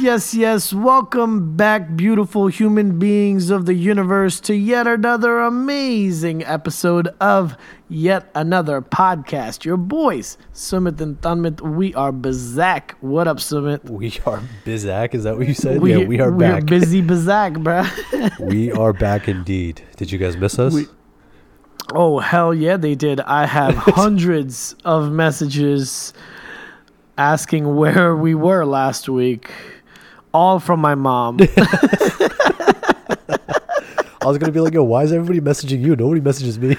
yes, yes. Welcome back, beautiful human beings of the universe, to yet another amazing episode of yet another podcast. Your boys, Sumit and Tanmit, we are Bazak. What up, Sumit? We are Bizak. Is that what you said? yeah, we are we're back. busy Bazak, bruh. we are back indeed. Did you guys miss us? We- oh, hell yeah, they did. I have hundreds of messages asking where we were last week, all from my mom. I was gonna be like, yo, why is everybody messaging you? Nobody messages me.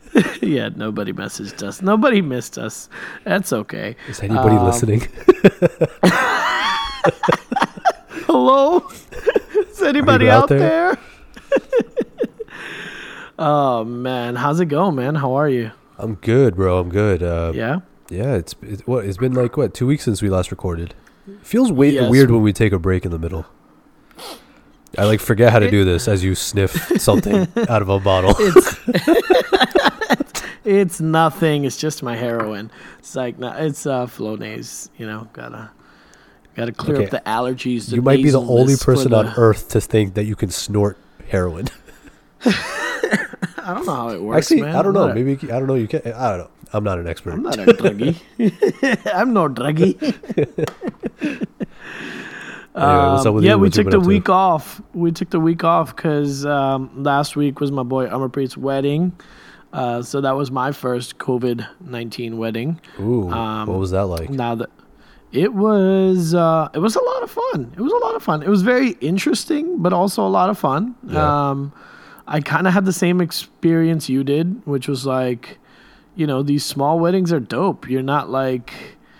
yeah, nobody messaged us. Nobody missed us. That's okay. Is anybody Um, listening? Hello? Is anybody out out there? oh man, how's it going, man? How are you? I'm good, bro. I'm good. Uh, Yeah. yeah. It's it, what it's been like what two weeks since we last recorded. Feels wa- Yes. weird when we take a break in the middle. I like forget how to do this as you sniff something out of a bottle. It's it's nothing. It's just my heroin. It's like no, it's uh Flonase. You know, gotta gotta clear Okay. up the allergies. the you might be the only person the- on earth to think that you can snort heroin. I don't know how it works. Actually, man. I don't I'm know. Maybe I don't know. You can. I don't know. I'm not an expert. I'm not a druggie. I'm no druggie. Anyway, with yeah, you? we took the to? week off. We took the week off because um, last week was my boy Amarpreet's wedding. Uh, so that was my first COVID nineteen wedding. Ooh, Um, what was that like? Now that it was, uh, it was a lot of fun. It was a lot of fun. It was very interesting, but also a lot of fun. Yeah. Um, I kind of had the same experience you did, which was like, you know, these small weddings are dope. You're not like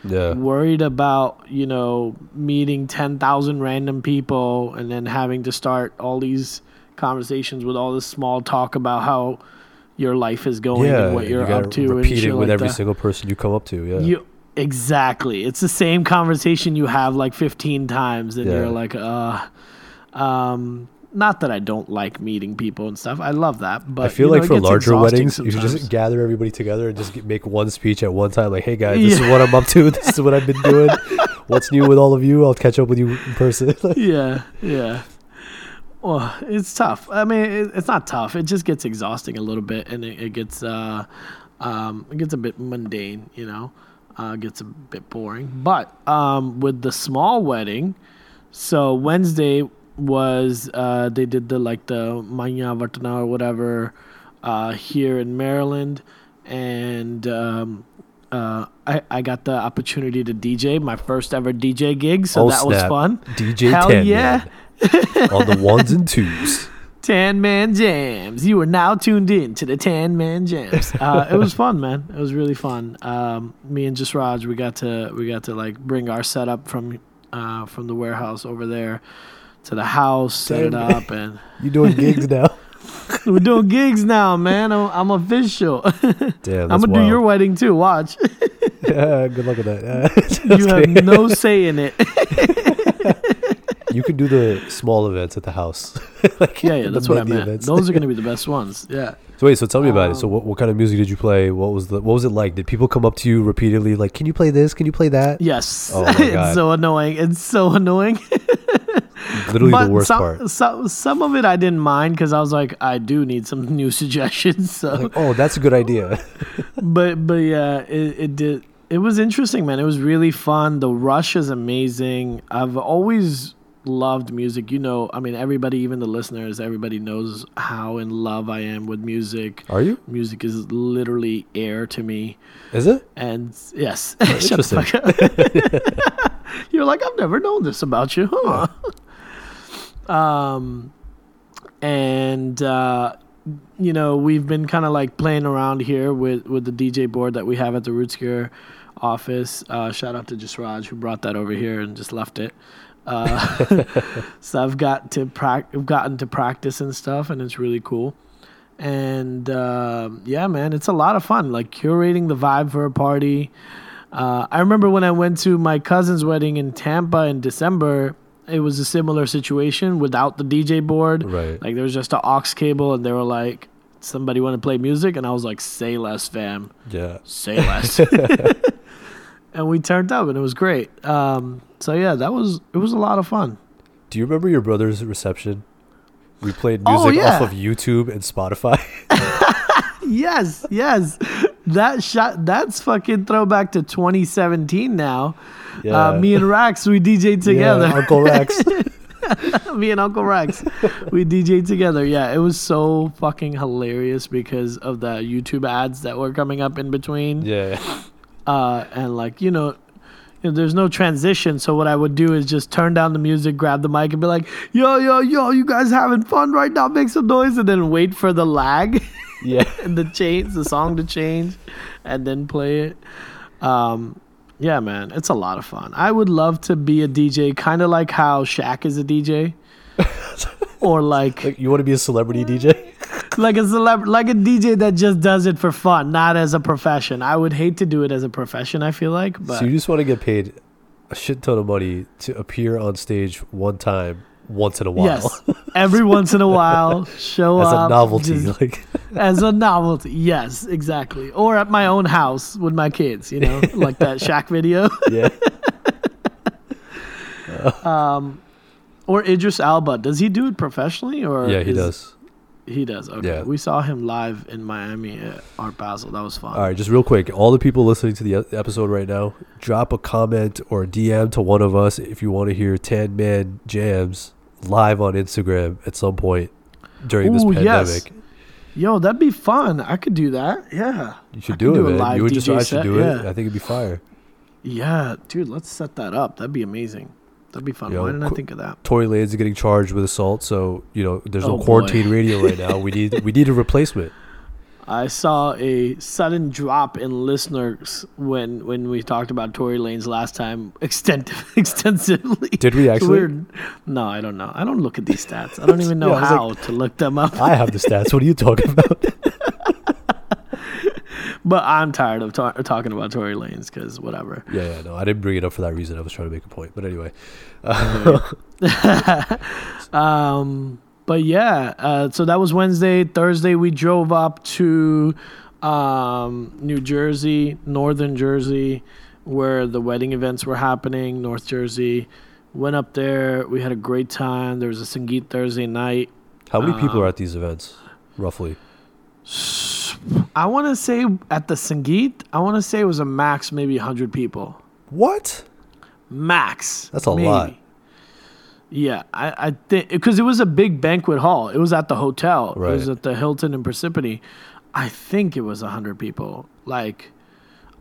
Yeah, worried about you know meeting 10,000 random people and then having to start all these conversations with all this small talk about how your life is going yeah. and what you're you up to and repeat it with like every that. single person you come up to. Yeah, You exactly. It's the same conversation you have like 15 times and Yeah. you're like uh um not that I don't like meeting people and stuff. I love that, but I feel you know, like for larger weddings, you should just gather everybody together and just get, make one speech at one time. Like, hey guys, this Yeah. is what I'm up to. This is what I've been doing. What's new with all of you? I'll catch up with you in person. Yeah, yeah. Well, it's tough. I mean, it, it's not tough. It just gets exhausting a little bit, and it, it gets uh, um, it gets a bit mundane. You know, uh, gets a bit boring. But um, with the small wedding, so Wednesday was uh, they did the like the Manya Vatana or whatever uh, here in Maryland, and um, uh, I I got the opportunity to DJ my first ever DJ gig, so Oh, that was fun. DJ Hell Tan yeah. On the ones and twos. Tan Man Jams. You are now tuned in to the Tan Man Jams. Uh, it was fun, man. It was really fun. Um, me and Just Raj, we got to we got to like bring our setup from uh, from the warehouse over there to the house, set it up, and You doing gigs now? we're doing gigs now, man. I'm, I'm official. Damn, I'm gonna do your wedding too. Watch. Yeah, good luck with that. Uh, you have kidding. no say in it. you can do the small events at the house. like, yeah, yeah, that's what I meant. events. Those are gonna be the best ones. Yeah. So wait, so tell me about it. So Um, what, what kind of music did you play? What was the what was it like? Did people come up to you repeatedly like, "Can you play this? Can you play that?" Yes. Oh my God. it's so annoying. It's so annoying. Literally but the worst some, part. Some, some of it I didn't mind because I was like, I do need some new suggestions. So, Like, oh, that's a good idea. but but yeah, it, it did. It was interesting, man. It was really fun. The rush is amazing. I've always loved music. You know, I mean, everybody, even the listeners, everybody knows how in love I am with music. Are you? Music is literally air to me. Is it? And yes, Oh, shut the fuck up. You're like, I've never known this about you, huh? Um, and uh, you know, we've been kind of like playing around here with with the DJ board that we have at the Roots Gear office. Uh, shout out to Just Raj who brought that over here and just left it. Uh, so I've got to prac- I've gotten to practice and stuff, and it's really cool. And um yeah, man, it's a lot of fun. Like curating the vibe for a party. Uh, I remember when I went to my cousin's wedding in Tampa in December. It was a similar situation without the DJ board. Right. Like there was just an aux cable, and they were like, "Somebody want to play music?" And I was like, "Say less, fam. Yeah. Say less." and we turned up, and it was great. Um, so yeah, that was it was a lot of fun. Do you remember your brother's reception? We played Oh, music off of YouTube and Spotify. Yes, yes, that shot. That's fucking throwback to 2017. Now, uh, me and Rax we DJ'd together. Yeah, Uncle Rex. me and Uncle Rex, we DJ'd together. Yeah, it was so fucking hilarious because of the YouTube ads that were coming up in between. yeah. uh, and like you know, you know, there's no transition. So what I would do is just turn down the music, grab the mic, and be like, "Yo, yo, yo, you guys having fun right now? Make some noise!" And then wait for the lag Yeah. and the change, the song to change, and then play it. Um, yeah, man, it's a lot of fun. I would love to be a DJ, kind of like how Shaq is a DJ, or like Like, you want to be a celebrity DJ? like a celeb, like a DJ that just does it for fun, not as a profession. I would hate to do it as a profession. I feel like, but so you just want to get paid a shit ton of money to appear on stage one time, once in a while, Yes, every once in a while, show as up as a novelty. just Like, as a novelty. Yes, exactly. Or at my own house with my kids. You know, like that Shaq video. yeah. Um, or Idris Elba. Does he do it professionally or? Yeah, he is- does. He does. Okay, Yeah. we saw him live in Miami at Art Basel. That was fun. All right, just real quick, all the people listening to the episode right now, drop a comment or a DM to one of us if you want to hear Tan Man Jams live on Instagram at some point during this pandemic. yes. Yo, that'd be fun. I could do that. Yeah. You should do it, do man. live You just DJ I should set, do it. yeah. I think it'd be fire. Yeah, dude, let's set that up. That'd be amazing. That'd be fun. Why didn't I think of that? Tory Lanez is getting charged with assault, so you know there's no Oh, boy. quarantine radio right now. We need we need a replacement. I saw a sudden drop in listeners when when we talked about Tory Lanez last time extensively. Did we actually? weird. No, I don't know. I don't look at these stats. I don't even know Yeah, how to look them up. I have the stats. What are you talking about? but I'm tired of ta- talking about Tory Lanez because whatever. yeah, yeah, no, I didn't bring it up for that reason. I was trying to make a point, but anyway. um, but yeah, uh, so that was Wednesday. Thursday, we drove up to um, New Jersey, Northern Jersey, where the wedding events were happening. North Jersey. Went up there. We had a great time. There was a Sangeet Thursday night. How many people Um, are at these events, roughly? I want to say at the Sangeet, I want to say it was a max maybe 100 people. What? Max. That's a lot. Yeah, I, I think because it was a big banquet hall. It was at the hotel. It was at the Hilton in Parsippany. I think it was hundred people. Like,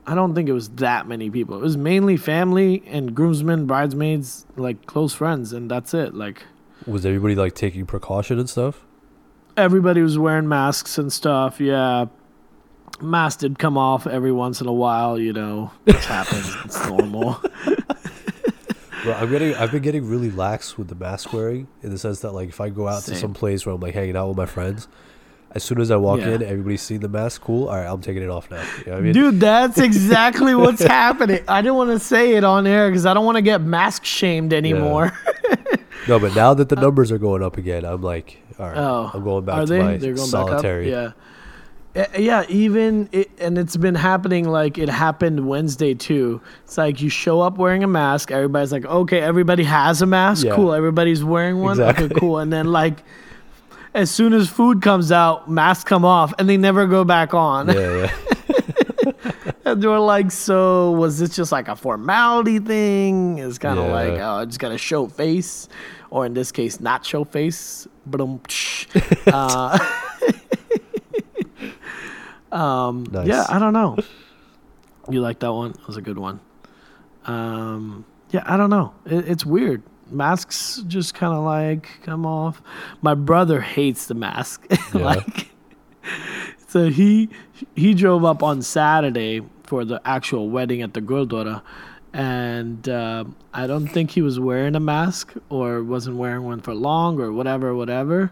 I don't think it was that many people. It was mainly family and groomsmen, bridesmaids, like close friends, and that's it. Like Was everybody like taking precaution and stuff? everybody was wearing masks and stuff. Yeah, masks did come off every once in a while. You know, which happens. It's normal. Bro, I'm getting I've been getting really lax with the mask wearing in the sense that like if I go out to some place where I'm like hanging out with my friends, as soon as I walk Yeah. in, everybody's seeing the mask. Cool. All right, I'm taking it off now. You know what I mean? Dude, that's exactly what's happening. I didn't want to say it on air because I don't want to get mask shamed anymore. No, but now that the uh, numbers are going up again, I'm like, all right, Oh, I'm going back are to they? my going solitary. back up. Yeah. Eh, Yeah, even it, and it's been happening like it happened Wednesday too. It's like you show up wearing a mask, everybody's like, "Okay, everybody has a mask. Yeah. Cool, everybody's wearing one. Exactly. Okay, cool." And then like as soon as food comes out, masks come off and they never go back on. Yeah, yeah. And they're like, so was this just like a formality thing? It's kind of Yeah. like, oh, I just got to show face, or in this case, not show face. But um, uh, um, Nice. yeah, I don't know. You like that one? That was a good one. Um, yeah, I don't know. It, it's weird. Masks just kind of like come off. My brother hates the mask. Yeah. like, so he he drove up on Saturday for the actual wedding at the Gurdwara, and um I don't think he was wearing a mask or wasn't wearing one for long or whatever, whatever.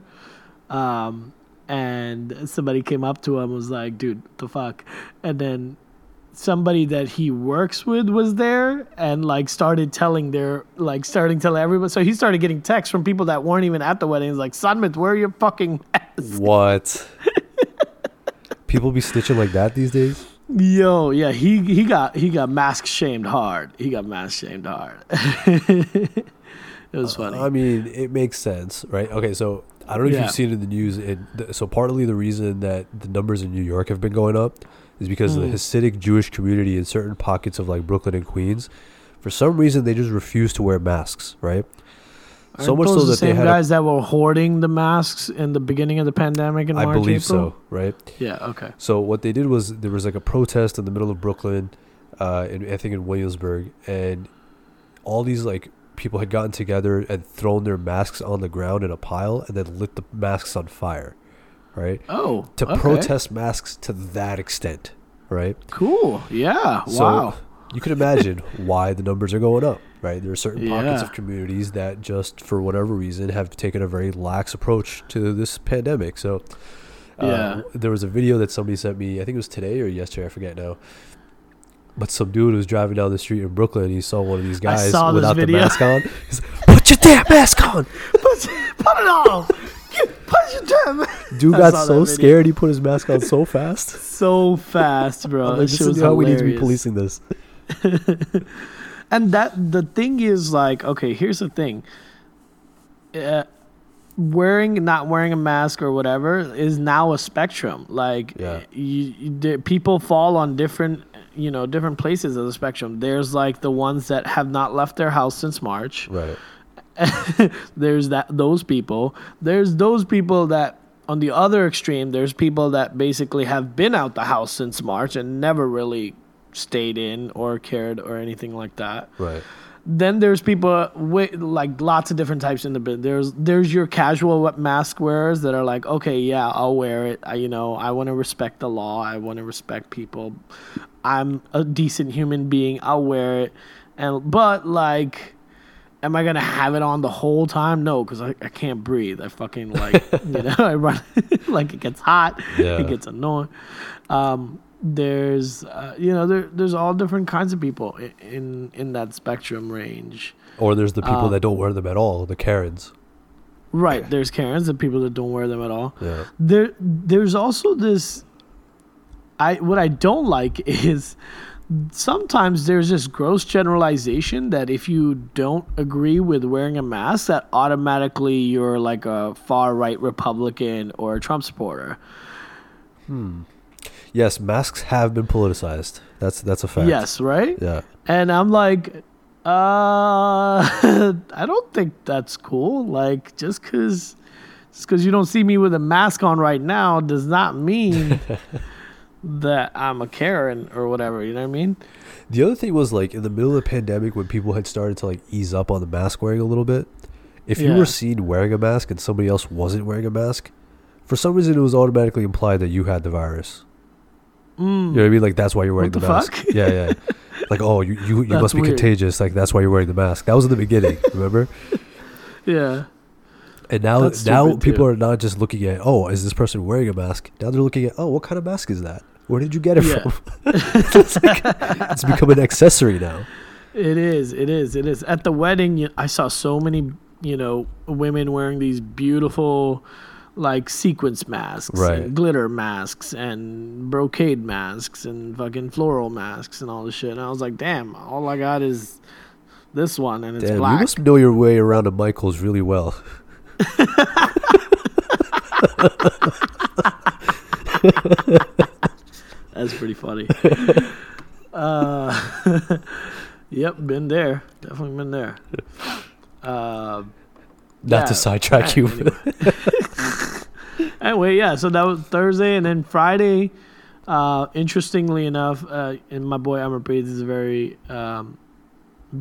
Um, and somebody came up to him and was like, "Dude, the fuck," and then somebody that he works with was there and like started telling their like starting telling everybody so he started getting texts from people that weren't even at the wedding He's like Sanmit where are your fucking masks What? People be snitching like that these days? Yo, yeah, he he got he got mask shamed hard. He got mask shamed hard. it was uh, funny. I mean, it makes sense, right? Okay, so I don't know if Yeah. you've seen it in the news. Th- so partly the reason that the numbers in New York have been going up is because of Mm. the Hasidic Jewish community in certain pockets of like Brooklyn and Queens. For some reason, they just refuse to wear masks, right? so Aren't much those so the that they same had a- guys that were hoarding the masks in the beginning of the pandemic in I March, believe April? so, right? Yeah. Okay. So what they did was there was like a protest in the middle of Brooklyn, uh, in, I think in Williamsburg, and all these like people had gotten together and thrown their masks on the ground in a pile and then lit the masks on fire, right? Oh, To okay. protest masks to that extent, right? Cool. Yeah. So wow. you can imagine why the numbers are going up, right? There are certain pockets of communities that just for whatever reason have taken a very lax approach to this pandemic. So uh, Yeah. there was a video that somebody sent me, I think it was today or yesterday, I forget now. But some dude was driving down the street in Brooklyn. And he saw one of these guys without the mask on. He's like, "Put your damn mask on!" put, put it on. Put your damn. Dude got so scared he put his mask on so fast. So fast, bro. Like, this is how we need to be policing this. And that the thing is like, okay, here's the thing. Uh, wearing not wearing a mask or whatever is now a spectrum. Like Yeah. you, you people fall on different you know different places of the spectrum. There's like the ones that have not left their house since March. Right. there's that those people. There's those people that on the other extreme, there's people that basically have been out the house since March and never really stayed in or cared or anything like that. Right. Then there's people wi- like lots of different types in the bit. There's there's your casual mask wearers that are like, okay, yeah, I'll wear it. I, you know, I want to respect the law. I want to respect people. I'm a decent human being. I'll wear it. And but like, am I gonna have it on the whole time? No, because I, I can't breathe. I fucking like you know I run like it gets hot. Yeah. It gets annoying. Um, there's uh, you know there there's all different kinds of people in in that spectrum range. Or there's the people Um, that don't wear them at all, the Karens. Right. There's Karens, the people that don't wear them at all. Yeah. There there's also this I what I don't like is sometimes there's this gross generalization that if you don't agree with wearing a mask that automatically you're like a far right Republican or a Trump supporter. Yes, masks have been politicized. That's that's a fact. Yes, right? Yeah. And I'm like, uh, I don't think that's cool. Like, just because just cause you don't see me with a mask on right now does not mean that I'm a Karen or whatever. You know what I mean? The other thing was like in the middle of the pandemic when people had started to like ease up on the mask wearing a little bit. If you Yeah. were seen wearing a mask and somebody else wasn't wearing a mask, for some reason it was automatically implied that you had the virus. Mm. You know what I mean? Like that's why you're wearing the, the mask. fuck? Yeah, yeah. Like oh, you you, you must be weird. contagious. Like that's why you're wearing the mask. That was in the beginning, remember? Yeah. And now That's now people too. are not just looking at oh, is this person wearing a mask? Now they're looking at oh, what kind of mask is that? Where did you get it Yeah. from? it's, like, it's become an accessory now. It is. It is. It is. At the wedding, I saw so many, you know, women wearing these beautiful, like sequence masks, Right. and glitter masks, and brocade masks, and fucking floral masks, and all this shit. And I was like, damn, all I got is this one, and it's Damn, you must know your way around a Michaels really well. That's pretty funny. uh, yep, been there. Definitely been there. Uh, Not Yeah, to sidetrack you. anyway. yeah. So that was Thursday, and then Friday. Uh, interestingly enough, uh, and my boy Amarpreet is a very um,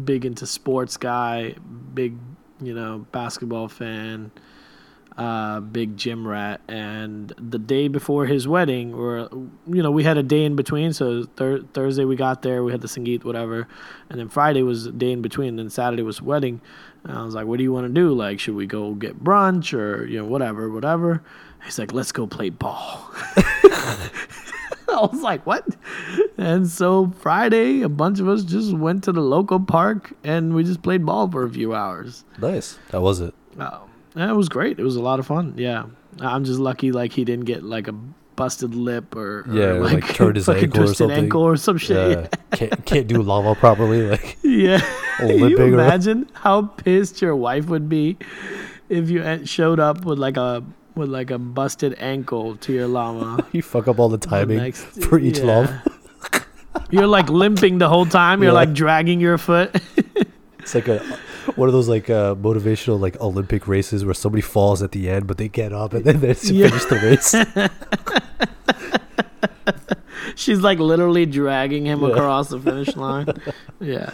big into sports guy, big you know basketball fan, uh, big gym rat. And the day before his wedding, or you know, we had a day in between. So thir- Thursday we got there, we had the sangeet, whatever, and then Friday was a day in between. And then Saturday was wedding. And I was like, "What do you want to do? Like, should we go get brunch or you know whatever, whatever?" He's like, "Let's go play ball." I was like, "What?" And so Friday, a bunch of us just went to the local park and we just played ball for a few hours. nice. How was it? Uh, yeah, it was great. It was a lot of fun. Yeah, I'm just lucky like he didn't get like a busted lip or, or Yeah, or, like, turned his ankle or something. ankle or some shit. Yeah. can't can't do lava properly. Like Yeah. Can you imagine how pissed your wife would be if you showed up with like a with like a busted ankle to your llama? you fuck up all the the timing next- for each yeah. llama. You're like limping the whole time. You're Yeah. like dragging your foot. It's like a one of those like uh, motivational like Olympic races where somebody falls at the end, but they get up and then they Yeah. finish the race. She's like literally dragging him Yeah. across the finish line. yeah.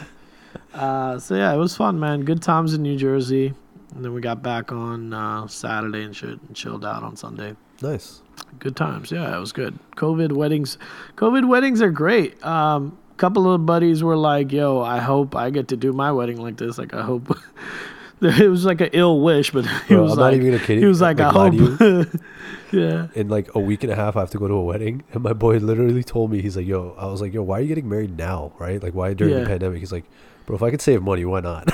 Uh, so yeah, it was fun, man. Good times in New Jersey. And then we got back on uh, Saturday and shit and chilled out on Sunday. nice. Good times. Yeah, it was good. COVID weddings. COVID weddings are great. Um, couple of buddies were like, "Yo, I hope I get to do my wedding like this. Like, I hope." it was like an ill wish, but he Bro, was I'm like, not even gonna kid you. he was like, "I lie to hope." yeah. In like a week and a half, I have to go to a wedding, and my boy literally told me, he's like, "Yo," I was like, "Yo, why are you getting married now? Right? Like, why during Yeah. the pandemic?" He's like, "Bro, if I could save money, why not?"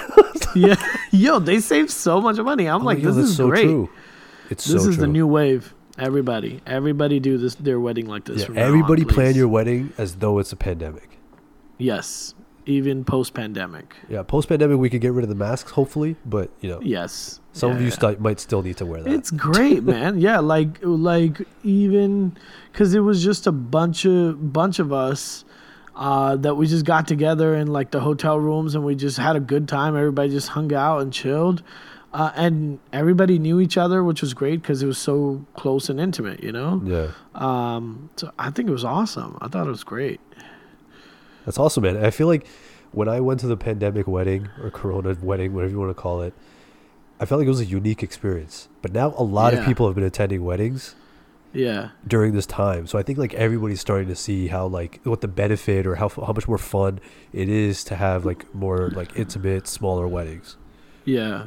yeah. Yo, they save so much money. I'm, I'm like, "Yo, this is so great. true. It's This so is true. the new wave. Everybody, everybody do this their wedding like this. Yeah, now on, everybody plan your wedding as though it's a pandemic. Yes, even post pandemic. Yeah, post pandemic, we could get rid of the masks, hopefully, but you know, Yes, some of Yeah. you st- might still need to wear that. It's great, man. Yeah, like like even because it was just a bunch of bunch of us uh, that we just got together in like the hotel rooms and we just had a good time. Everybody just hung out and chilled, uh, and everybody knew each other, which was great because it was so close and intimate. You know, yeah, um, so I think it was awesome. I thought it was great. That's awesome, man. I feel like when I went to the pandemic wedding or Corona wedding, whatever you want to call it, I felt like it was a unique experience. But now a lot of people have been attending weddings Yeah, during this time, so I think like everybody's starting to see how like what the benefit or how how much more fun it is to have like more like intimate, smaller weddings. yeah,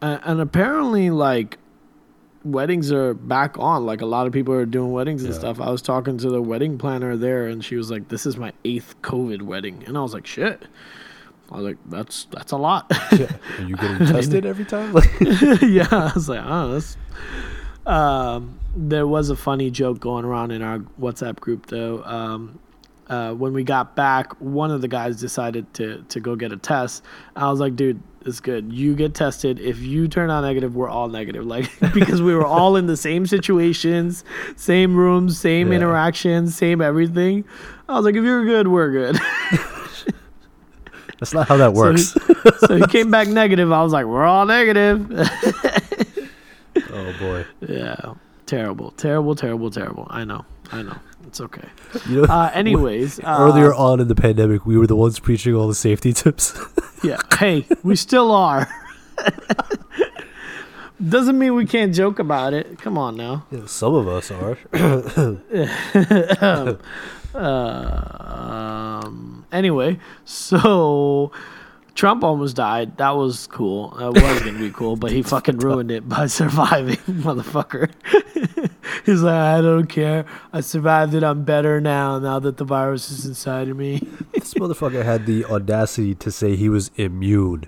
and apparently like weddings are back on. Like a lot of people are doing weddings and Yeah. stuff. I was talking to the wedding planner there, and she was like, "This is my eighth COVID wedding," and I was like, "Shit." I was like, "That's that's a lot." yeah. Are you getting tested every time? Yeah, I was like, "Oh, that's." Um, there was a funny joke going around in our WhatsApp group though. Um, uh, when we got back, one of the guys decided to to go get a test. I was like, dude, it's good. You get tested. If you turn out negative, we're all negative. Like because we were all in the same situations, same rooms, same Yeah. interactions, same everything. I was like, if you're good, we're good. that's not how that So works. he, so he came back negative. I was like, we're all negative. oh boy. yeah, terrible, terrible, terrible, terrible. I know, I know. It's okay. You know, Uh, anyways, uh, earlier on in the pandemic, we were the ones preaching all the safety tips. Yeah. Hey, we still are. Doesn't mean we can't joke about it. Come on now. Yeah, some of us are. Um, anyway, so Trump almost died. That was cool. That was gonna be cool, but he fucking ruined it by surviving, motherfucker. He's like, I don't care. I survived it. I'm better now. Now that the virus is inside of me. this motherfucker had the audacity to say he was immune.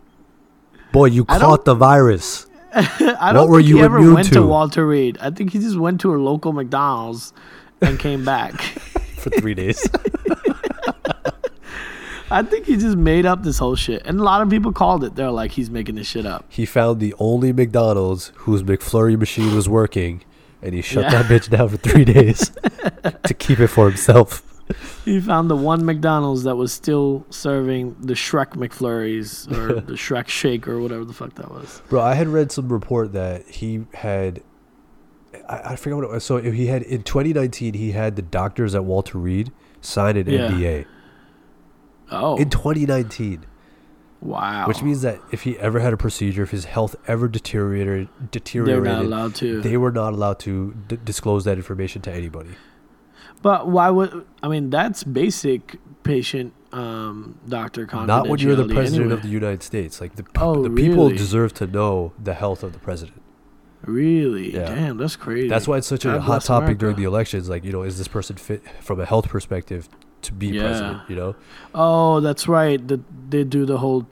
Boy, you I caught the virus. I don't What were think you he ever immune went to? to? Walter Reed. I think he just went to a local McDonald's and came back. for three days. I think he just made up this whole shit, and a lot of people called it. They're like, he's making this shit up. he found the only McDonald's whose McFlurry machine was working, and he shut Yeah. that bitch down for three days to keep it for himself. He found the one McDonald's that was still serving the Shrek McFlurries or the Shrek Shake or whatever the fuck that was. Bro, I had read some report that he had. I, I forget what it was. So he had in 2019, he had the doctors at Walter Reed sign an Yeah. NDA Oh, in 2019. Wow. Which means that if he ever had a procedure, if his health ever deteriorated, deteriorated, not allowed to. they were not allowed to d- disclose that information to anybody. but why would I mean? That's basic patient um, doctor confidentiality. Not when you're the president anyway. of the United States. Like the Oh, the people really? deserve to know the health of the president. Really? Yeah. Damn, that's crazy. That's why it's such a hot topic during the elections. Like you know, is this person fit from a health perspective to be Yeah. president? You know, Oh, that's right. The, they do the whole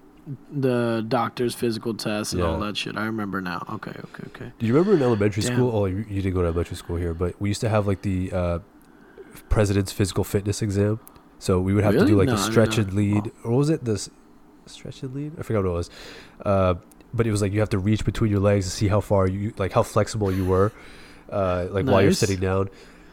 the doctor's physical test and all that shit. I remember now. Okay, okay, okay. Do you remember in elementary Damn. school? Oh, you, you didn't go to elementary school here, but we used to have like the uh, president's physical fitness exam. So we would have to do like No, the stretch and lead, or was it? This stretch and lead? I forgot what it was. Uh, but it was like you have to reach between your legs to see how far you, like how flexible you were, uh, like while you're sitting down.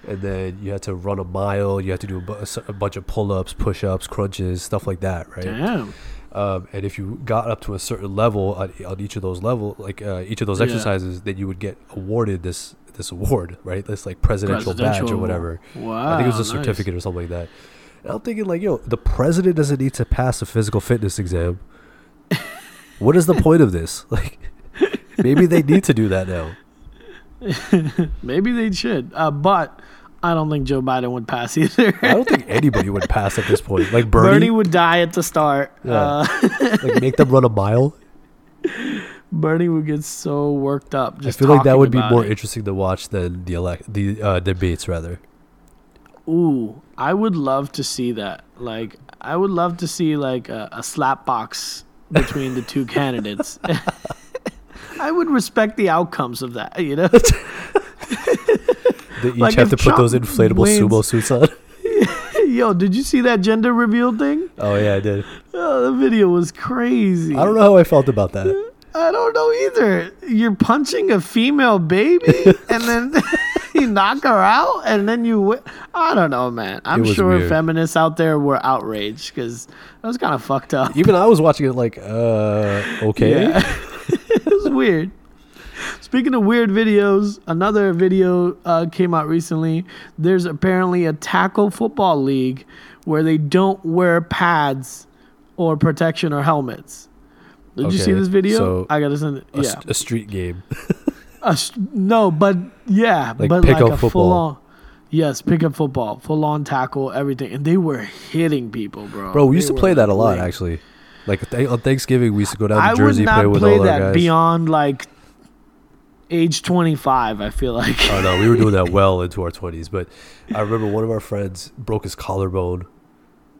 And then you had to run a mile. You had to do a, bu- a bunch of pull-ups, push-ups, crunches, stuff like that, right? Damn. Um, and if you got up to a certain level on, on each of those level, like uh, each of those Yeah. exercises, then you would get awarded this this award, right? This like presidential, badge or whatever. Wow. I think it was a nice. certificate or something like that. And I'm thinking like, yo, the president doesn't need to pass a physical fitness exam. what is the point of this? Like, maybe they need to do that now. Maybe they should, uh, but I don't think Joe Biden would pass either. I don't think anybody would pass at this point. Like Bernie, Bernie, would die at the start. Yeah. Uh, like make them run a mile. Bernie would get so worked up. I feel like that would be more it. interesting to watch than the elect the uh, debates rather. Ooh, I would love to see that. Like, I would love to see like a, a slap box between the two candidates. I would respect the outcomes of that. You know, They each Like, have to put those inflatable wins- sumo suits on. yo, did you see that gender reveal thing? Oh yeah, I did. Oh, the video was crazy. I don't know how I felt about that. I don't know either. You're punching a female baby and then you knock her out and then you. Wi- I don't know, man. I'm sure weird. feminists out there were outraged because that was kind of fucked up. Even I was watching it like, uh, okay. Yeah. Weird. Speaking of weird videos, another video uh, came out recently. There's apparently a tackle football league where they don't wear pads or protection or helmets. Did you see this video? so I gotta send it. A, Yeah, a street game. A no, but yeah, Like but like a football. full on. Yes, pickup football, full on tackle, everything, and they were hitting people, bro. Bro, we They used to play that a lot actually. Like th- on Thanksgiving, we used to go down to I Jersey play with play all our that guys. beyond like age 25 i feel like Oh no, we were doing that well into our twenties. But I remember one of our friends broke his collarbone.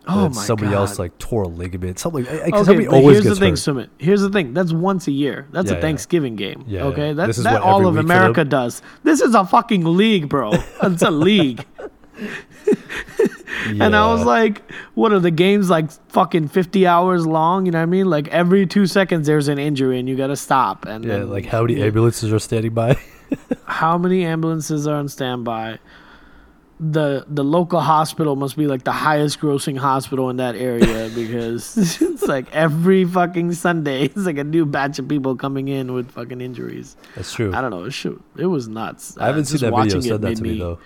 oh and my somebody god else like tore a ligament. Something. Okay somebody always here's the thing hurt. Sumit. here's the thing that's once a year that's Yeah, a yeah. thanksgiving game Yeah, okay yeah. that, that all of america does this is a fucking league bro it's a league and i was like what are the games like fucking 50 hours long you know what i mean like every two seconds there's an injury and you gotta stop and yeah, then like how many ambulances are standing by? how many ambulances are on standby the the local hospital must be like the highest grossing hospital in that area because it's like every fucking Sunday it's like a new batch of people coming in with fucking injuries. That's true. I don't know, shoot, it was nuts. I haven't Uh, seen that video. Send that to me though.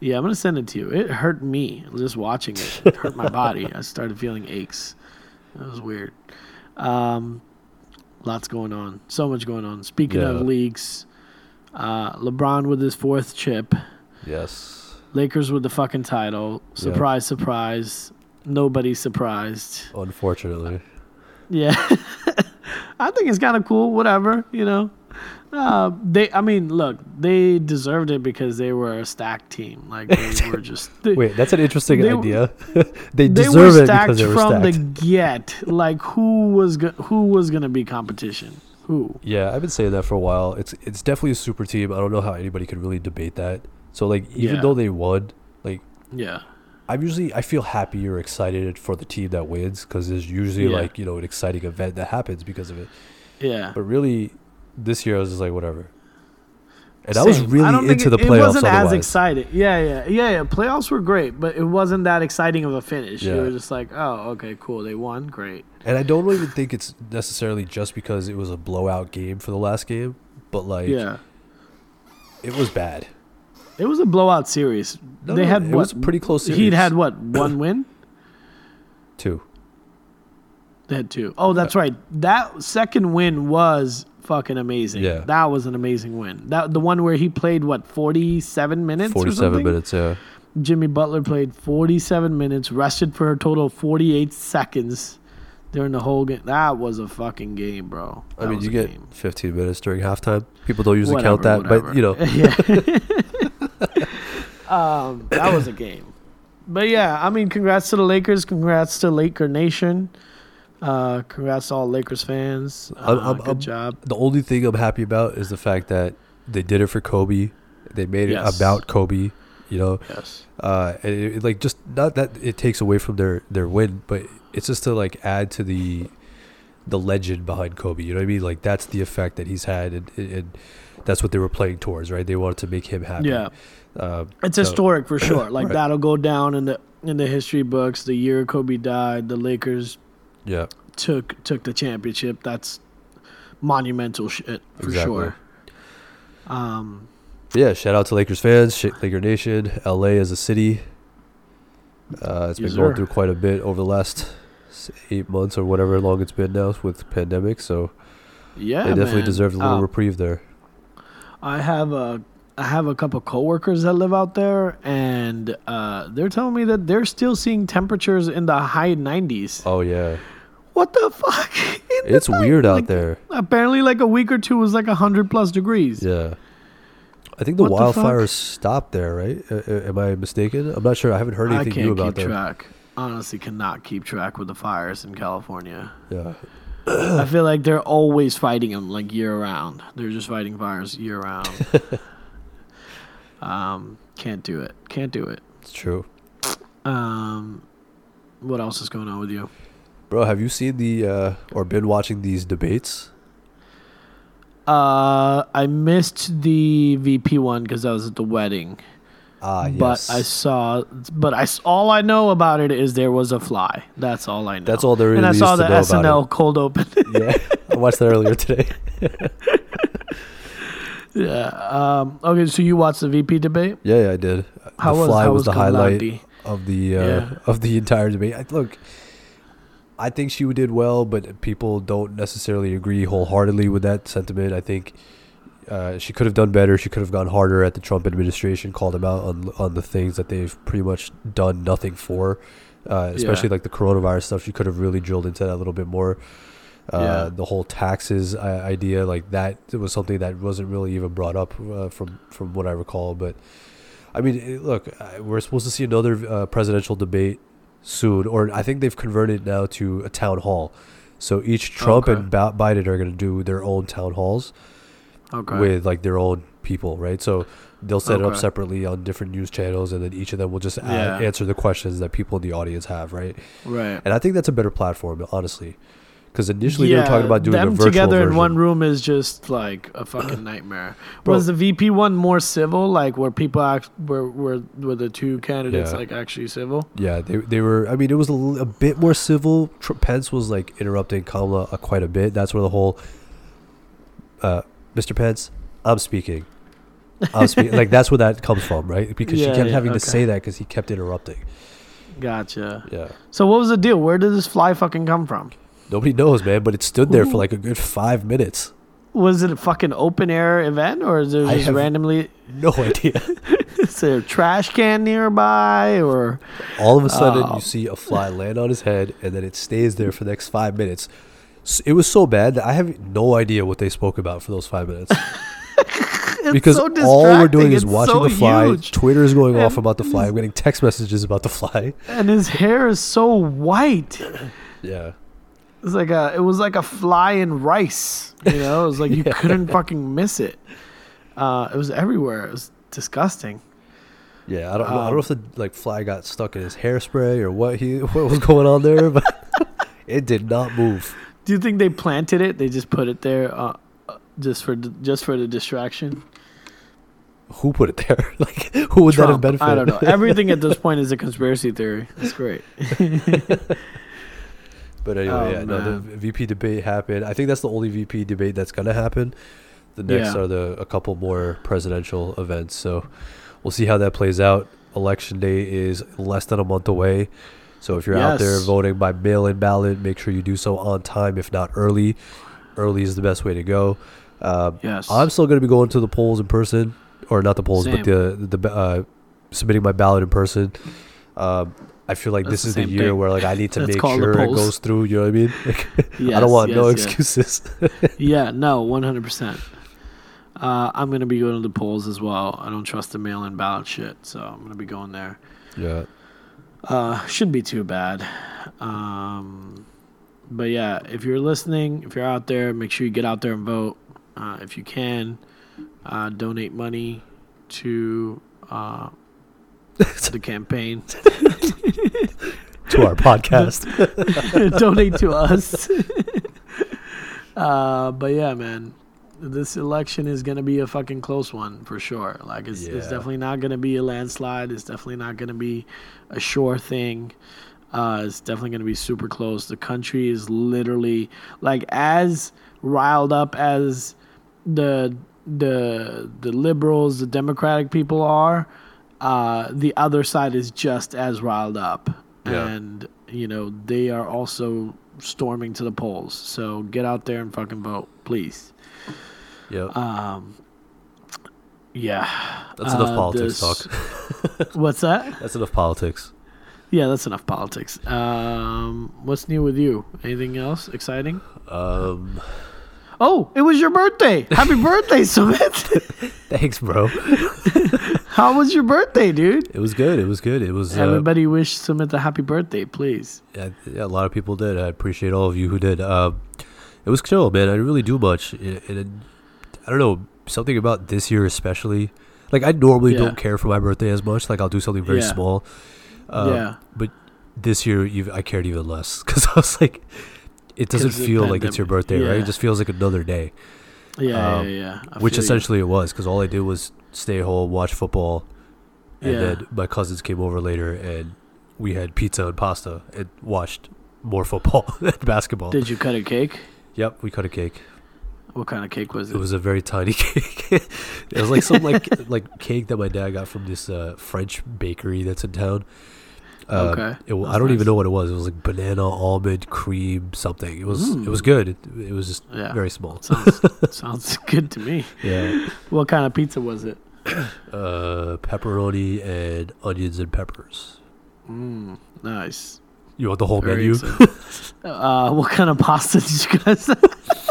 Yeah, I'm gonna send it to you. It hurt me just watching it. It hurt my body. I started feeling aches. It was weird. Um, lots going on. So much going on. Speaking Yeah. of leagues, uh, LeBron with his fourth chip. Yes. Lakers with the fucking title. Surprise, surprise. Nobody surprised. Unfortunately. Yeah. I think it's kind of cool. Whatever, you know. Uh, they, I mean, look, they deserved it because they were a stacked team. Like they were just. They, Wait, that's an interesting They- idea. they they deserve were it because they were from stacked. From the get. Like who was go- who was gonna be competition? Who? Yeah, I've been saying that for a while. It's it's definitely a super team. I don't know how anybody could really debate that. So like even Yeah. though they won, like Yeah. I'm usually I feel happy or excited for the team that wins because there's usually Yeah. like you know an exciting event that happens because of it. Yeah. But really, this year I was just like whatever. And I was really into the it, playoffs. It wasn't as otherwise. exciting. Yeah, yeah, yeah, yeah. Playoffs were great, but it wasn't that exciting of a finish. Yeah. It was just like, oh, okay, cool. They won, great. And I don't even think it's necessarily just because it was a blowout game for the last game, but like yeah, it was bad. it was a blowout series. No, they no, had it what? was a pretty close Series. He'd had what? One win. Two. They had two. Oh, that's right. That second win was fucking amazing. Yeah. that was an amazing win. That the one where he played what forty-seven minutes. Forty-seven something? minutes. Yeah. Jimmy Butler played 47 minutes, rested for a total of 48 seconds during the whole game. That was a fucking game, bro. I mean, you get game. 15 minutes during halftime. People don't usually Whatever, count that, whatever. but you know, yeah. um, that was a game. But yeah, I mean, congrats to the Lakers. Congrats to Laker Nation. Uh, congrats to all Lakers fans. Uh, I'm- good I'm- job. The only thing I'm happy about is the fact that they did it for Kobe. They made it about Kobe. You know, Yes. uh, and it, it, like just not that it takes away from their their win, but it's just to like add to the the legend behind Kobe. You know what I mean? Like that's the effect that he's had, and, and that's what they were playing towards, right? They wanted to make him happy. Yeah. Um, It's so- historic for sure. Like Right. that'll go down in the in the history books. The year Kobe died, the Lakers yeah. took took the championship. That's monumental shit for Exactly. sure. Um, Yeah, shout out to Lakers fans, Laker Nation, LA as a city. Uh, it's been going sir. through quite a bit over the last eight months or whatever long it's been now with pandemic. So yeah, they definitely man. deserved a little Uh, reprieve there. I have a I have a couple coworkers that live out there, and uh, they're telling me that they're still seeing temperatures in the high 90s. Oh yeah, What the fuck? In it's night- weird out like, there. Apparently, like a week or two was like hundred plus degrees. Yeah, I think the What the wildfires stopped there, right? Uh, uh, am I mistaken? I'm not sure. I haven't heard anything new can't about keep them. track. Honestly, cannot keep track with the fires in California. Yeah, I feel like they're always fighting them like year round. They're just fighting fires year round. um, can't do it. Can't do it. it's true, Um, what else is going on with you? bro. Have you seen the uh, or been watching these debates? Uh, I missed the VP one because I was at the wedding. Ah, yes. but. I saw, but I all I know about it is there was a fly. That's all I know. That's all there is. And I saw the to know about SNL cold open. yeah, I watched that earlier today. yeah. Um. Okay. So you watched the VP debate? Yeah, yeah, I did. How the was fly how was, the highlight of the uh, Yeah. of the entire debate. I, look, I think she did well, but people don't necessarily agree wholeheartedly with that sentiment. I think uh, she could have done better. She could have gone harder at the Trump administration, called them out on on the things that they've pretty much done nothing for, uh, especially Yeah. like the coronavirus stuff. She could have really drilled into that a little bit more. Uh, Yeah. The whole taxes uh, idea, like that, it was something that wasn't really even brought up uh, from from what I recall. But I mean, look, we're supposed to see another uh, presidential debate soon, or I think they've converted now to a town hall. So each Trump Okay. and Biden are going to do their own town halls Okay. with like their own people, right? So they'll set it up separately on different news channels, and then each of them will just a- Yeah. answer the questions that people in the audience have, right? right. And I think that's a better platform, honestly, because initially they were talking about doing them a virtual together version. in one room is just like a fucking nightmare. Bro. Was the VP one more civil, like where people act, were were were the two candidates Yeah. like actually civil? Yeah, they they were. I mean, it was a, a bit more civil. Tr- Pence was like interrupting Kamala uh, quite a bit. That's where the whole, uh, Mr. Pence, I'm speaking. I'm speaking. like that's where that comes from, right? Because Yeah, she kept yeah, having okay. to say that because he kept interrupting. Gotcha. Yeah, So what was the deal? Where did this fly fucking come from? Nobody knows, man. But it stood there for like a good five minutes. Was it a fucking open air event, or is there I just randomly No idea. is there a trash can nearby, or All of a sudden, Oh. you uh, see a fly land on his head, and then it stays there for the next five minutes. It was so bad that I have no idea what they spoke about for those five minutes. Because so all we're doing is It's watching so the fly. huge. Twitter is going off about the fly. I'm getting text messages about the fly. and his hair is so white. Yeah, It's like a it was like a fly in rice. You know, it was like you Yeah. couldn't fucking miss it. Uh, it was everywhere. It was disgusting. yeah. I don't. know I don't Um, know if the like fly got stuck in his hairspray or what he what was going on there, but it did not move. Do you think they planted it? They just put it there, uh, uh, just for just for the distraction. Who put it there? Like, who would that have benefited? I don't know. Everything at this point is a conspiracy theory. It's great. But anyway, Oh, yeah, no, the. VP debate happened. I think that's the only VP debate that's gonna happen. The next Yeah. are the a couple more presidential events. So we'll see how that plays out. Election day is less than a month away. So if you're out there voting by mail-in ballot, make sure you do so on time, if not early. Early is the best way to go. Um, Yes. I'm still going to be going to the polls in person, or not the polls, Same. but the the uh, submitting my ballot in person. Um, I feel like That's this the is the year thing. where like I need to make sure it goes through. You know what I mean? Like, I don't want no yes, yes. excuses. Yeah, no, one hundred percent. Uh, I'm gonna be going to the polls as well. I don't trust the mail-in ballot shit, so I'm gonna be going there. yeah, Uh, shouldn't be too bad. Um, but yeah, if you're listening, if you're out there, make sure you get out there and vote. Uh, if you can, uh, donate money to uh, the campaign. to our podcast. donate to us. uh, but yeah, man, this election is gonna be a fucking close one for sure. Like, it's, it's definitely not gonna be a landslide. It's definitely not gonna be a sure thing. Uh, it's definitely gonna be super close. The country is literally like as riled up as the the the liberals, the democratic people are. Uh, the other side is just as riled up, Yeah. and you know they are also storming to the polls. So get out there and fucking vote, please. yeah, Um, yeah. that's enough uh, politics this- talk. What's that? That's enough politics. Yeah, that's enough politics. Um, what's new with you? Anything else exciting? Um, Oh, it was your birthday! Happy birthday, Sumit! thanks, bro. How was your birthday, dude? It was good. It was good. It was. Uh, Everybody wish Sumit a happy birthday, please. yeah, yeah, a lot of people did. I appreciate all of you who did. Um, it was chill, man. I didn't really do much. It, it, I don't know something about this year, especially. Like I normally Yeah. don't care for my birthday as much. Like I'll do something very Yeah. small. Um, yeah, But this year, I cared even less because I was like, it doesn't feel like it's your birthday, right? It just feels like another day. yeah, um, yeah, yeah. Which feel you. essentially it was because all I did was stay home, watch football, and Yeah. then my cousins came over later and we had pizza and pasta and watched more football and basketball. Did you cut a cake? yep, we cut a cake. What kind of cake was it? It was a very tiny cake. it was like some like like cake that my dad got from this uh, French bakery that's in town. Um, Okay, It, I don't nice. even know what it was. It was like banana, almond, cream, something. It was it was Mm. good. It, it was just yeah, very small. sounds sounds good to me. Yeah. What kind of pizza was it? Uh, pepperoni and onions and peppers. Mm, nice. You want the whole Very menu? uh, what kind of pasta did you guys?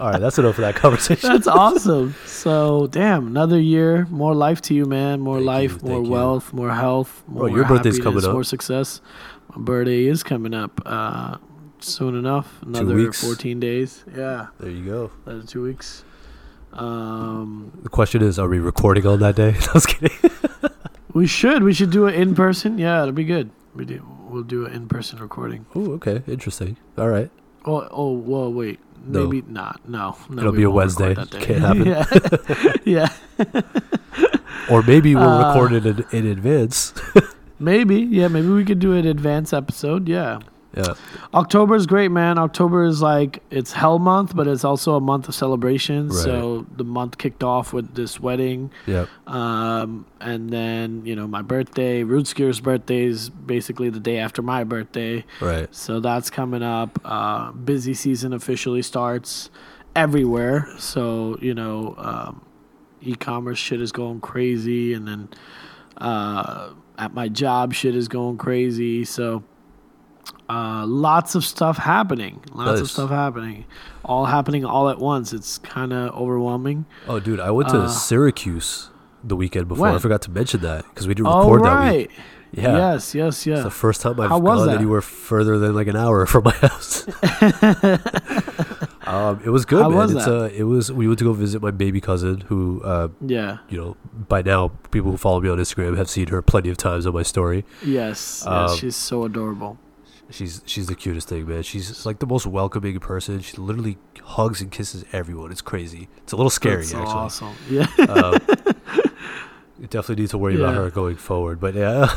All right, that's enough for that conversation. That's awesome. So, damn, another year, more life to you, man. More Thank life, you, more thank you. wealth, more health, more Bro, your birthday's coming up. more success. My birthday is coming up uh, soon enough. Another weeks. 14 days. Yeah, There you go. another two weeks. Um, The question is, are we recording on that day? I was kidding. we should. We should do it in person. Yeah, it'll be good. We do. We'll do an in person recording. Oh, okay, interesting. All right. Oh, oh, whoa, wait. Maybe not. No, no. It'll be a Wednesday. day. Can't yeah, yeah. Or maybe we'll Uh, record it in, in advance. Maybe. Yeah, maybe we could do an advance episode. Yeah. Yeah. October is great, man. October is like it's hell month, but it's also a month of celebration. Right. So the month kicked off with this wedding, Yeah. um, and then you know my birthday. Rootskier's birthday is basically the day after my birthday, Right. so that's coming up. Uh, busy season officially starts everywhere. So you know, um, e-commerce shit is going crazy, and then uh, at my job shit is going crazy. So uh, lots of stuff happening. Lots of stuff happening. All happening all at once. It's kind of overwhelming. Oh, dude, I went to Uh, Syracuse the weekend before. I forgot to mention that because we didn't All record that right. week. Yeah. Yes. Yes. It's the first time I've How was gone that? anywhere further than like an hour from my house. um, it was good, How man. was it's that? uh, it was. We went to go visit my baby cousin, who, uh, yeah. you know, by now people who follow me on Instagram have seen her plenty of times on my story. Yes. Yes. Um, she's so adorable. She's she's the cutest thing, man. She's like the most welcoming person. She literally hugs and kisses everyone. It's crazy. It's a little scary, That's so actually. awesome. Yeah. um, you definitely need to worry about her going forward. But yeah,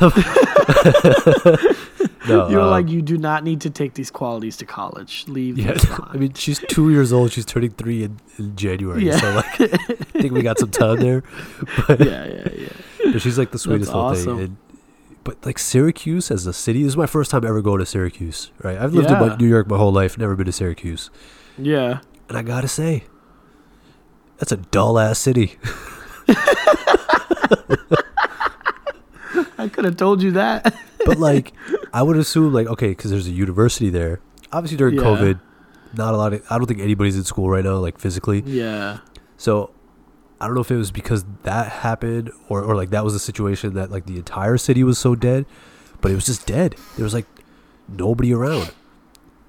no, You're um, like you do not need to take these qualities to college. Leave yeah. I mean, she's two years old. She's turning three in, in January. Yeah. So like, I think we got some time there. But, yeah, yeah, yeah. but she's like the sweetest little awesome. thing. And, but like Syracuse as a city, this is my first time ever going to Syracuse. Right, I've lived in Yeah. my, New York my whole life, never been to Syracuse, Yeah. and I gotta say, that's a dull ass city. I could have told you that. but like I would assume like okay because there's a university there. Obviously during Yeah. COVID, not a lot of I don't think anybody's in school right now like physically. yeah. So I don't know if it was because that happened or or like that was the situation that like the entire city was so dead, but it was just dead. There was like nobody around.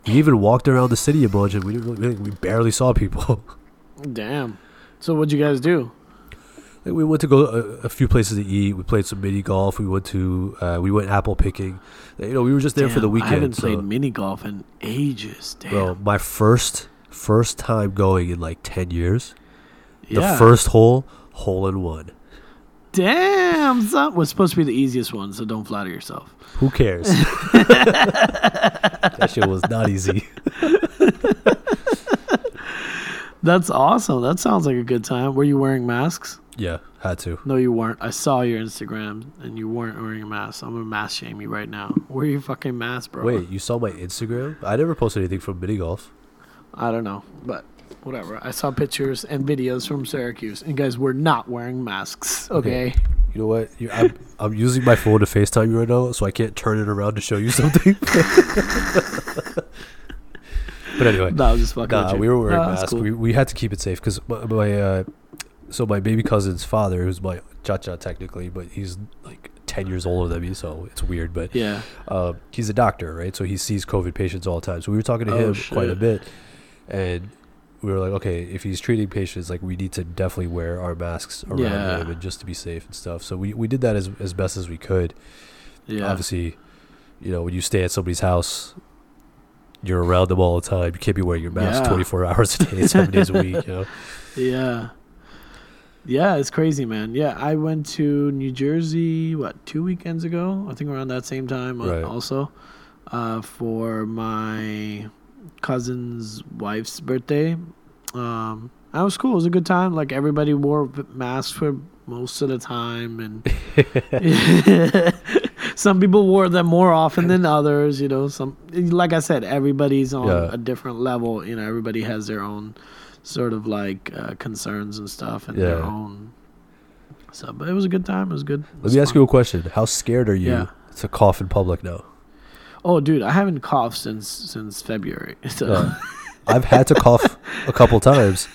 We even walked around the city a bunch, and we didn't really, we barely saw people. Damn. So what'd you guys do? Like, we went to go a, a few places to eat. We played some mini golf. We went to uh, we went apple picking. You know, we were just there for the weekend. I haven't so- played mini golf in ages. Damn. Bro, my first first time going in like ten years. The first hole, hole in one. Damn, son. Was supposed to be the easiest one, so don't flatter yourself. Who cares? that shit was not easy. That's awesome. That sounds like a good time. Were you wearing masks? Yeah, had to. No, you weren't. I saw your Instagram and you weren't wearing a mask. I'm gonna mask shame you right now. Wear your fucking mask, bro. Wait, you saw my Instagram? I never posted anything from mini golf. I don't know, but whatever. I saw pictures and videos from Syracuse, and guys were not wearing masks. Okay. You know what? You, I'm, I'm using my phone to FaceTime you right now, so I can't turn it around to show you something. but anyway, No, I was just fucking. nah, we were wearing masks. cool. We, we had to keep it safe because my, my uh, so my baby cousin's father, who's my cha-cha technically, but he's like ten years older than me, so it's weird. But yeah. uh, he's a doctor, right? So he sees COVID patients all the time. So we were talking to Oh, him quite a bit, and we were like, okay, if he's treating patients, like we need to definitely wear our masks around Yeah. him and just to be safe and stuff. So we, we did that as as best as we could. Yeah. Obviously, you know, when you stay at somebody's house, you're around them all the time. You can't be wearing your mask Yeah. 24 hours a day, seven days a week. You know, Yeah. Yeah, it's crazy, man. Yeah, I went to New Jersey, what, two weekends ago? I think around that same time uh, Right. also, uh, for my cousin's wife's birthday. Um, that was cool. It was a good time. Like, everybody wore masks for most of the time. And some people wore them more often than others, you know. Some, like I said, everybody's on Yeah. a different level. You know, everybody has their own sort of like uh, concerns and stuff and their Yeah. own so but it was a good time it was good let me ask you a question: How scared are you Yeah. to cough in public now? Oh dude i haven't coughed since since february so I've had to cough a couple times.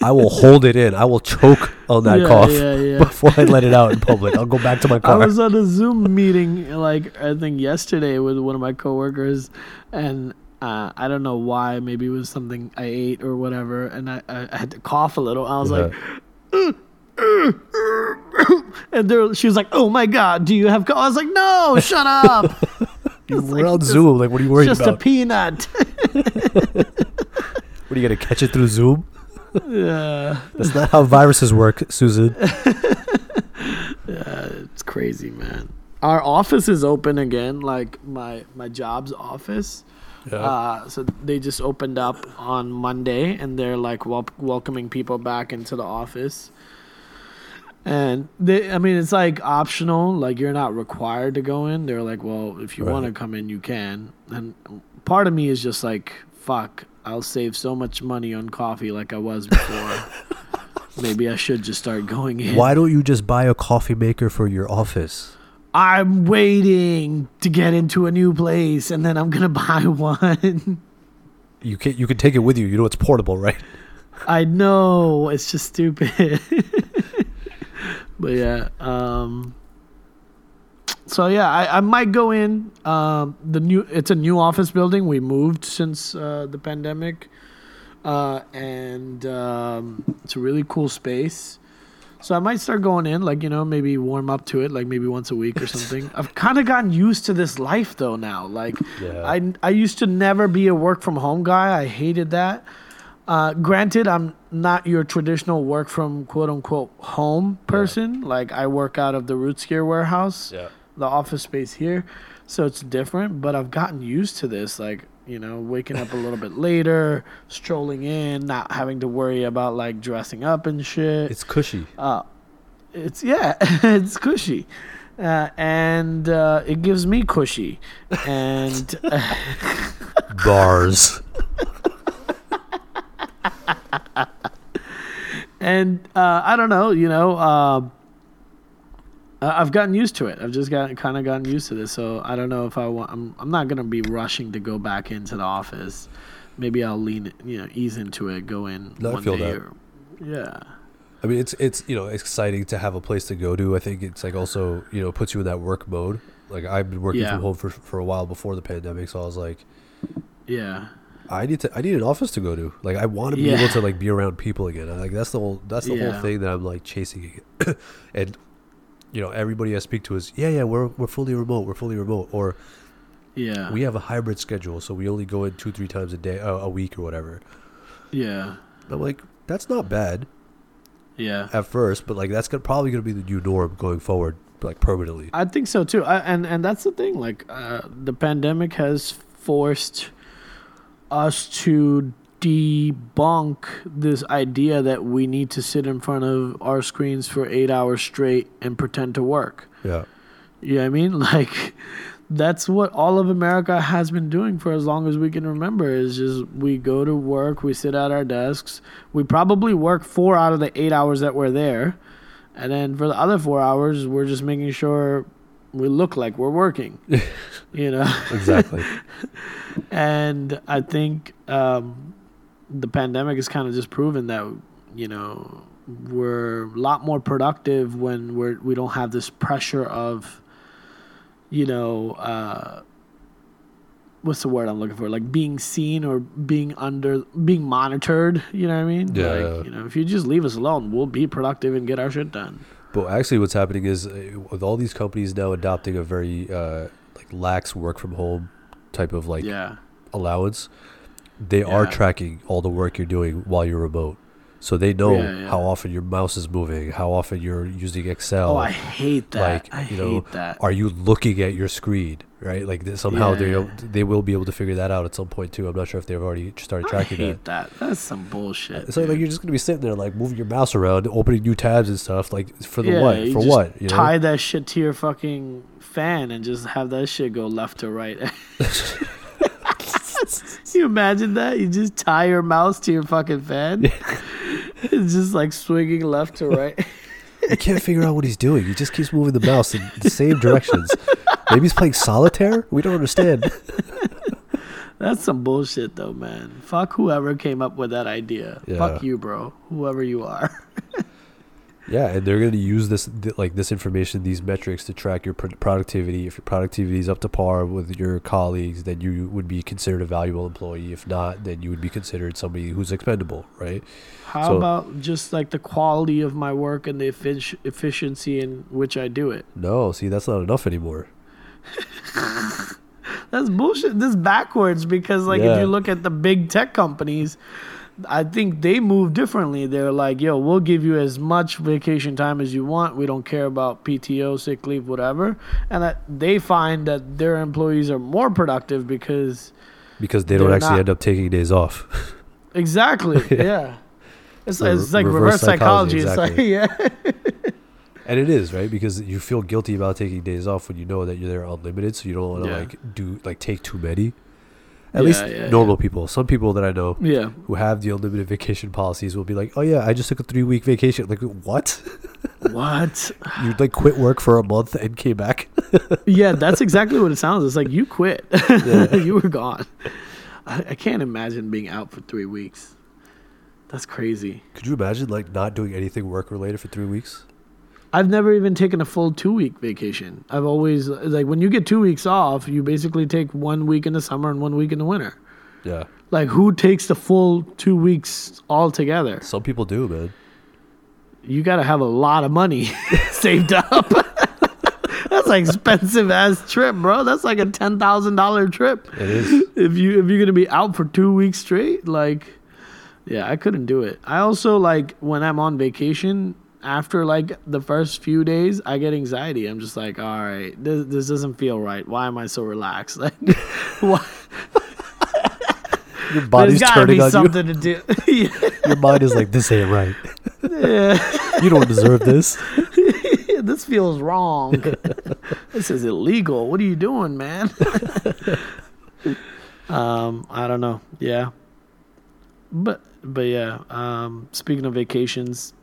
I will hold it in. I will choke on that yeah, cough yeah before I let it out in public. I'll go back to my car. I was on a Zoom meeting like I think yesterday with one of my coworkers, and uh, I don't know why. Maybe it was something I ate or whatever, and I, I, I had to cough a little. I was like, and there, she was like, "Oh my god, do you have?" Co-? I was like, "No, shut up." We're like on just- Zoom. Like, what are you worried about? just a peanut. what are you gonna catch it through Zoom? yeah, That's not how viruses work, Susan. Yeah, it's crazy, man. Our office is open again, like my my job's office. Uh, so they just opened up on Monday, and they're like wel- welcoming people back into the office. And they, I mean, it's like optional. Like you're not required to go in. They're like, well, if you Right. want to come in, you can. And part of me is just like, fuck, I'll save so much money on coffee like I was before. Maybe I should just start going in. Why don't you just buy a coffee maker for your office? I'm waiting to get into a new place, and then I'm gonna buy one. You can you can take it with you. You know it's portable, right? I know it's just stupid. but yeah, um so yeah, I, I might go in. Um the new it's a new office building. We moved since uh the pandemic. Uh and um it's a really cool space. So I might start going in, like, you know, maybe warm up to it, like maybe once a week or something. I've kind of gotten used to this life though now. Like Yeah. I I used to never be a work from home guy. I hated that. Uh, granted, I'm not your traditional work from quote unquote home person. Like I work out of the Roots Gear warehouse, Yeah. the office space here, so it's different. But I've gotten used to this. Like you know, waking up a little bit later, strolling in, not having to worry about like dressing up and shit. It's cushy. Uh, it's yeah, it's cushy, uh, and uh, it gives me cushy, and Bars. and uh, I don't know, you know, uh, I've gotten used to it. I've just got kind of gotten used to this, so I don't know if I want. I'm I'm not gonna be rushing to go back into the office. Maybe I'll lean, you know, ease into it, go in No, one feel day. that. Or, yeah, I mean, it's it's you know exciting to have a place to go to. I think it's like also you know puts you in that work mode. Like I've been working Yeah. from home for for a while before the pandemic, so I was like, Yeah. I need to. I need an office to go to. Like I want to be Yeah. able to like be around people again. Like that's the whole. That's the Yeah. whole thing that I'm like chasing. and you know, everybody I speak to is yeah, yeah. We're we're fully remote. We're fully remote. Or Yeah. we have a hybrid schedule, so we only go in two three times a day, uh, a week or whatever. yeah. I'm like, that's not bad Yeah. at first, but like that's gonna, probably gonna be the new norm going forward, like permanently. I think so too. I, and and that's the thing. Like uh, the pandemic has forced us to debunk this idea that we need to sit in front of our screens for eight hours straight and pretend to work. Yeah. You know what I mean? Like that's what all of America has been doing for as long as we can remember is just we go to work, we sit at our desks, we probably work four out of the eight hours that we're there. And then for the other four hours we're just making sure we look like we're working. you know? Exactly. and I think um, the pandemic has kind of just proven that you know we're a lot more productive when we're we don't have this pressure of you know uh, what's the word I'm looking for like being seen or being under being monitored. You know what I mean? Yeah, Like, yeah. You know, if you just leave us alone, we'll be productive and get our shit done. But actually, what's happening is uh, with all these companies now adopting a very uh, like lax work from home type of like yeah. allowance, they are tracking all the work you're doing while you're remote. So they know Yeah, yeah. how often your mouse is moving, how often you're using Excel. Oh, I hate that. like, I you know, that. Are you looking at your screen? Right, like somehow Yeah, they they will be able to figure that out at some point too. I'm not sure if they've already started tracking that. hate that. That's some bullshit. So like, like you're just gonna be sitting there like moving your mouse around, opening new tabs and stuff. Like for the what? For what? You know? tie that shit to your fucking fan and just have that shit go left to right. you imagine that? You just tie your mouse to your fucking fan. it's just like swinging left to right. I can't figure out what he's doing. He just keeps moving the mouse in the same directions. Maybe he's playing solitaire. We don't understand. That's some bullshit, though, man. Fuck whoever came up with that idea. Fuck you, bro. Whoever you are. Yeah, and they're going to use this like this information, these metrics to track your productivity. If your productivity is up to par with your colleagues, then you would be considered a valuable employee. If not, then you would be considered somebody who's expendable, right? How So- about just like the quality of my work and the effic- efficiency in which I do it? No, see, that's not enough anymore. That's bullshit. This is backwards because like if you look at the big tech companies, I think they move differently. They're like, yo, we'll give you as much vacation time as you want. We don't care about PTO, sick leave, whatever. And that they find that their employees are more productive because Because they don't actually not- end up taking days off. exactly, yeah. It's, So it's like reverse reverse psychology. psychology, It's like yeah, And it is right because you feel guilty about taking days off when you know that you're there unlimited, so you don't want to Yeah. like do like take too many. At Yeah, least yeah, normal people. Some people that I know yeah. who have the unlimited vacation policies will be like, "Oh yeah, I just took a three week vacation." Like what? What? you like quit work for a month and came back? Yeah, that's exactly what it sounds. It's like you quit. You were gone. I, I can't imagine being out for three weeks. That's crazy. Could you imagine like not doing anything work related for three weeks? I've never even taken a full two week vacation. I've always like when you get two weeks off, you basically take one week in the summer and one week in the winter. Yeah, Like who takes the full two weeks all together? some people do, man. You got to have a lot of money saved up. That's an expensive ass trip, bro. That's like a ten thousand dollar trip. It is. if you if you're gonna be out for two weeks straight, like, yeah, I couldn't do it. I also like when I'm on vacation. After like the first few days, I get anxiety. I'm just like, all right, this this doesn't feel right. Why am I so relaxed? Like, why? Your body's turning be on you. something to do. yeah, Your mind is like, "This ain't right. yeah. You don't deserve this." this feels wrong. this is illegal. What are you doing, man? um, I don't know. Yeah. But but yeah, um speaking of vacations,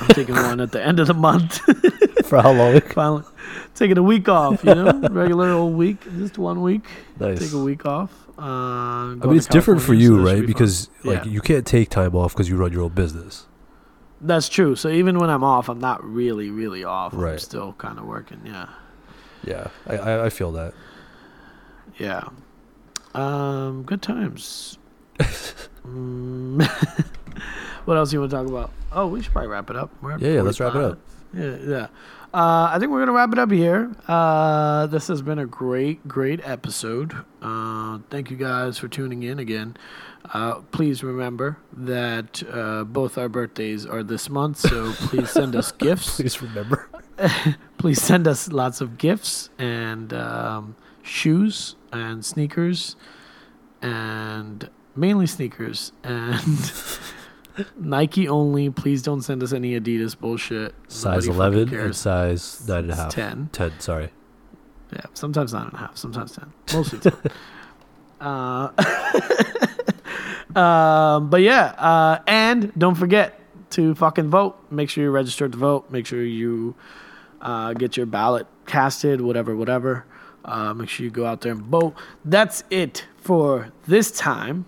I'm taking one at the end of the month. For how long? Finally taking a week off, you know? Regular old week, just one week. Nice. Take a week off. Uh I mean, it's different for you, right? Because like Yeah. you can't take time off because you run your own business. That's true. So even when I'm off, I'm not really, really off. I'm still kind of working. Yeah. Yeah, I I, I feel that. Yeah. Um, good times. Mm, what else you want to talk about? Oh, we should probably wrap it up. We're Yeah, yeah, let's wrap it up. Yeah, yeah. Uh, I think we're gonna wrap it up here. Uh, this has been a great, great episode. Uh, thank you guys for tuning in again. Uh, please remember that uh, both our birthdays are this month, so please send us gifts. Please remember. please send us lots of gifts and um, shoes and sneakers and mainly sneakers and Nike only. Please don't send us any Adidas bullshit. Size Nobody 11 and size nine and a half. 10. 10, sorry. Yeah, sometimes nine and a half, sometimes ten, mostly ten. uh, um, but yeah, uh, and don't forget to fucking vote. Make sure you're registered to vote. Make sure you uh, get your ballot casted, whatever, whatever. Uh, make sure you go out there and vote. That's it for this time.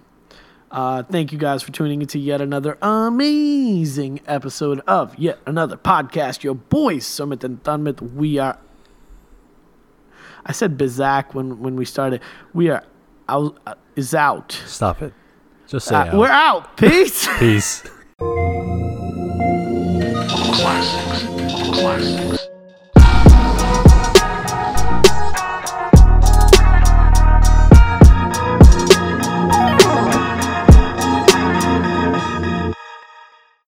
Uh, thank you guys for tuning into yet another amazing episode of yet another podcast. Your boys, Sumit and Tanmit. We are I said Bizak when when we started. We are out uh, is out. Stop it. Just say Uh, out. we're out. Peace. Peace. Classics. Classics.